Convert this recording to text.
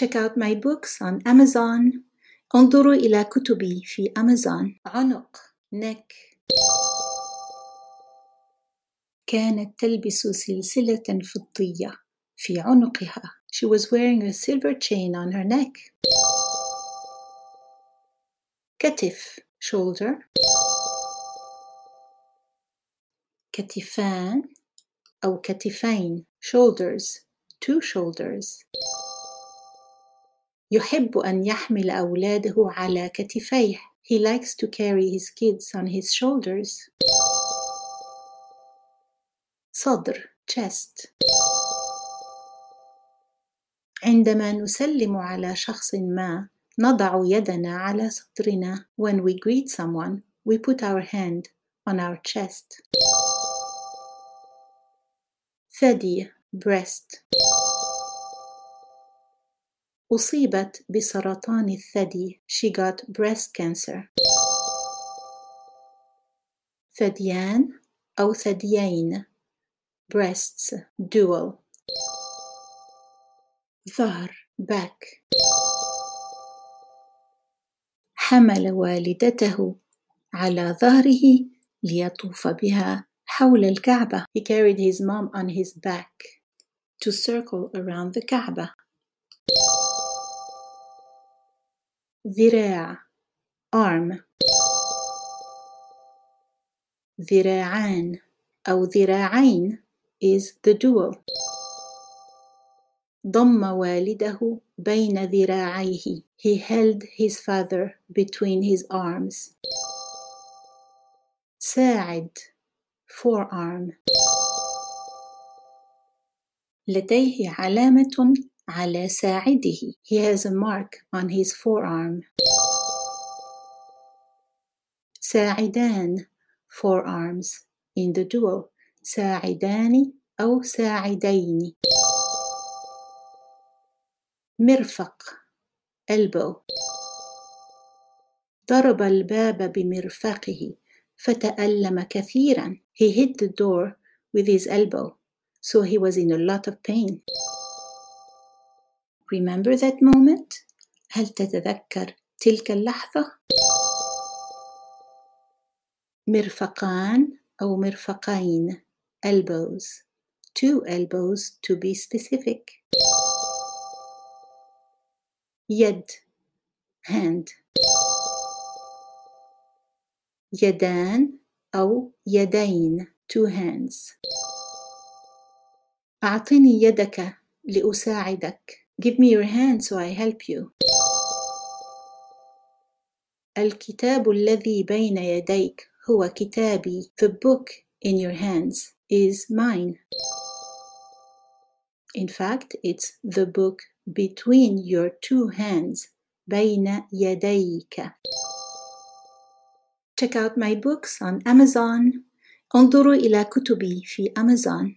Check out my books on Amazon. انظروا إلى كتبي في أمازون. عنق neck كانت تلبس سلسلة فضية في عنقها. She was wearing a silver chain on her neck. كتف shoulder كتفان أو كتفين shoulders two shoulders يحب أن يحمل أولاده على كتفيه he likes to carry his kids on his shoulders صدر chest عندما نسلم على شخص ما نضع يدنا على صدرنا when we greet someone we put our hand on our chest ثدي breast أصيبت بسرطان الثدي she got breast cancer ثديان أو ثديين breasts dual ظهر back حمل والدته على ظهره ليطوف بها حول الكعبة. He carried his mom on his back to circle around the Kaaba. ذراع arm ذراعان أو ذراعين is the dual. ضم والده بين ذراعيه. He held his father between his arms. ساعد forearm لديه علامة على ساعده. He has a mark on his forearm. ساعدان forearms in the dual. ساعدان أو ساعدين. مرفق elbow. ضرب الباب بمرفقه فتألم كثيرا. He hit the door with his elbow, so he was in a lot of pain. Remember that moment? هل تتذكر تلك اللحظة؟ مرفقان أو مرفقين. Elbows. Two elbows to be specific. يد. Hand. يدان أو يدين. Two hands. أعطني يدك لأساعدك. Give me your hand so I help you الكتاب الذي بين يديك هو كتابي The book in your hands is mine In fact, it's the book between your two hands بين يديك Check out my books on Amazon. انظروا إلى كتبي في Amazon.